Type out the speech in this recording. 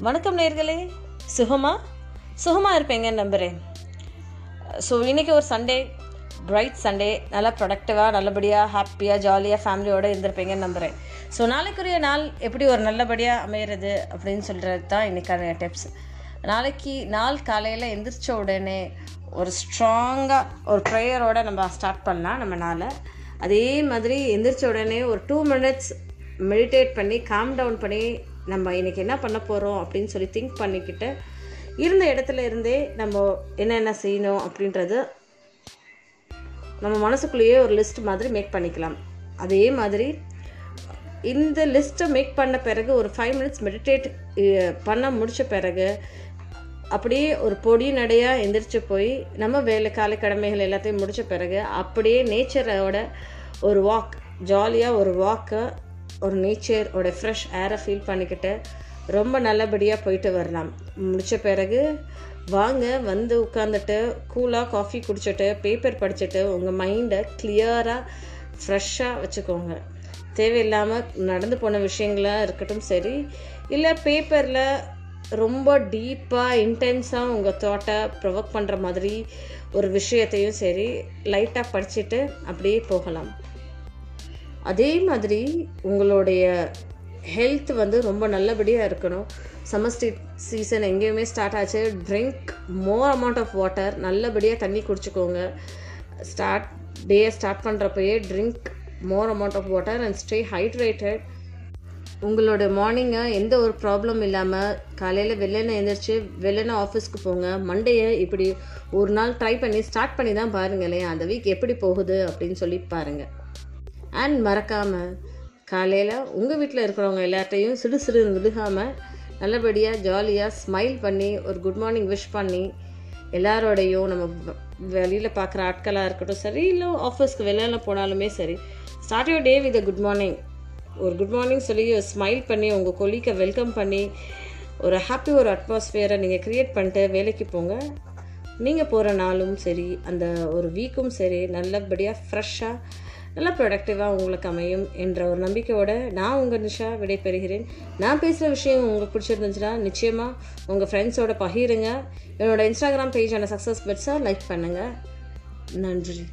வணக்கம் நேர்களே. சுகமா? சுகமாக இருப்பேங்க நம்புகிறேன் ஸோ இன்றைக்கி ஒரு சண்டே பிரைட் சண்டே நல்லா ப்ரொடக்டிவாக நல்லபடியாக ஹாப்பியாக ஜாலியாக ஃபேமிலியோடு இருந்திருப்பீங்கன்னு நம்புகிறேன் ஸோ நாளைக்குரிய நாள் எப்படி ஒரு நல்லபடியாக அமையிறது அப்படின்னு சொல்கிறது தான் இன்றைக்கான டிப்ஸ் நாளைக்கு நாள் காலையில் எந்திரிச்ச உடனே ஒரு ஸ்ட்ராங்காக ஒரு ப்ரேயரோடு நம்ம ஸ்டார்ட் பண்ணலாம் நம்ம நாளை. அதே மாதிரி எந்திரிச்ச உடனே ஒரு டூ மினிட்ஸ் மெடிடேட் பண்ணி காம் டவுன் பண்ணி நம்ம இன்றைக்கி என்ன பண்ண போகிறோம் அப்படின்னு சொல்லி திங்க் பண்ணிக்கிட்டு இருந்த இடத்துல இருந்தே நம்ம என்னென்ன செய்யணும் அப்படின்றது நம்ம மனசுக்குள்ளேயே ஒரு லிஸ்ட் மாதிரி மேக் பண்ணிக்கலாம். அதே மாதிரி இந்த லிஸ்ட்டை மேக் பண்ண பிறகு ஒரு ஃபைவ் மினிட்ஸ் மெடிடேட் பண்ண முடித்த பிறகு அப்படியே ஒரு பொடி நடையாக எந்திரிச்சு போய் நம்ம வேலை காலை கடமைகள் எல்லாத்தையும் முடித்த பிறகு அப்படியே நேச்சரோட ஒரு வாக் ஜாலியாக ஒரு வாக்கை ஒரு நேச்சரோட ஃப்ரெஷ் ஏரை ஃபீல் பண்ணிக்கிட்டு ரொம்ப நல்லபடியாக போயிட்டு வரலாம். முடித்த பிறகு வாங்க வந்து உட்காந்துட்டு கூலாக காஃபி குடிச்சிட்டு பேப்பர் படிச்சுட்டு உங்கள் மைண்டை கிளியராக ஃப்ரெஷ்ஷாக வச்சுக்கோங்க. தேவையில்லாமல் நடந்து போன விஷயங்களாக இருக்கட்டும் சரி இல்லை பேப்பரில் ரொம்ப டீப்பாக இன்டென்ஸாக உங்கள் தாட்டை ப்ரொவோக் பண்ணுற மாதிரி ஒரு விஷயத்தையும் சரி லைட்டாக படிச்சுட்டு அப்படியே போகலாம். அதே மாதிரி உங்களுடைய ஹெல்த் வந்து ரொம்ப நல்லபடியாக இருக்கணும். சமஸ்டி சீசன் எங்கேயுமே ஸ்டார்ட் ஆச்சு. Drink more amount of water நல்லபடியாக தண்ணி குடிச்சிக்கோங்க. ஸ்டார்ட் டேயை start பண்ணுறப்பயே drink more amount of water and stay hydrated உங்களோட மார்னிங்கை எந்த ஒரு ப்ராப்ளம் இல்லாமல் காலையில் வெள்ளனை எழுந்திரிச்சு வெள்ளனை ஆஃபீஸ்க்கு போங்க. மண்டேயை இப்படி ஒரு நாள் ட்ரை பண்ணி ஸ்டார்ட் பண்ணி தான் பாருங்களேன் அந்த வீக் எப்படி போகுது அப்படின்னு சொல்லி பாருங்கள் அண்ட் மறக்காமல் காலையில் உங்கள் வீட்டில் இருக்கிறவங்க எல்லார்ட்டையும் சிறு சிறு விழுகாமல் நல்லபடியாக ஜாலியாக ஸ்மைல் பண்ணி ஒரு குட் மார்னிங் விஷ் பண்ணி எல்லாரோடையும் நம்ம வெளியில் பார்க்குற ஆட்களாக இருக்கட்டும் சரி இல்லை ஆஃபீஸ்க்கு வெளில போனாலுமே சரி start your day with good morning ஒரு குட் மார்னிங் சொல்லி ஸ்மைல் பண்ணி உங்கள் கொலிக்கை வெல்கம் பண்ணி ஒரு ஹாப்பி ஒரு அட்மாஸ்ஃபியரை நீங்கள் க்ரியேட் பண்ணிட்டு வேலைக்கு போங்க. நீங்கள் போகிற நாளும் சரி அந்த ஒரு வீக்கும் சரி நல்லபடியாக ஃப்ரெஷ்ஷாக நல்லா ப்ரொடக்டிவாக உங்களுக்கு அமையும் என்ற ஒரு நம்பிக்கையோடு நான் உங்கள் நிஷா விடைபெறுகிறேன். நான் பேசுகிற விஷயம் உங்களுக்கு பிடிச்சிருந்துச்சுன்னா நிச்சயமாக உங்கள் ஃப்ரெண்ட்ஸோட பகிருங்க. என்னோடய இன்ஸ்டாகிராம் பேஜான சக்ஸஸ் பெட்ஸாக லைக் பண்ணுங்கள் நன்றி.